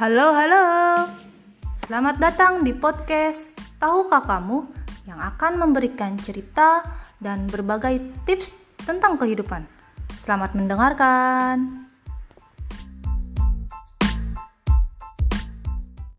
Halo, halo. Selamat datang di podcast Tahukah Kamu yang akan memberikan cerita dan berbagai tips tentang kehidupan. Selamat mendengarkan.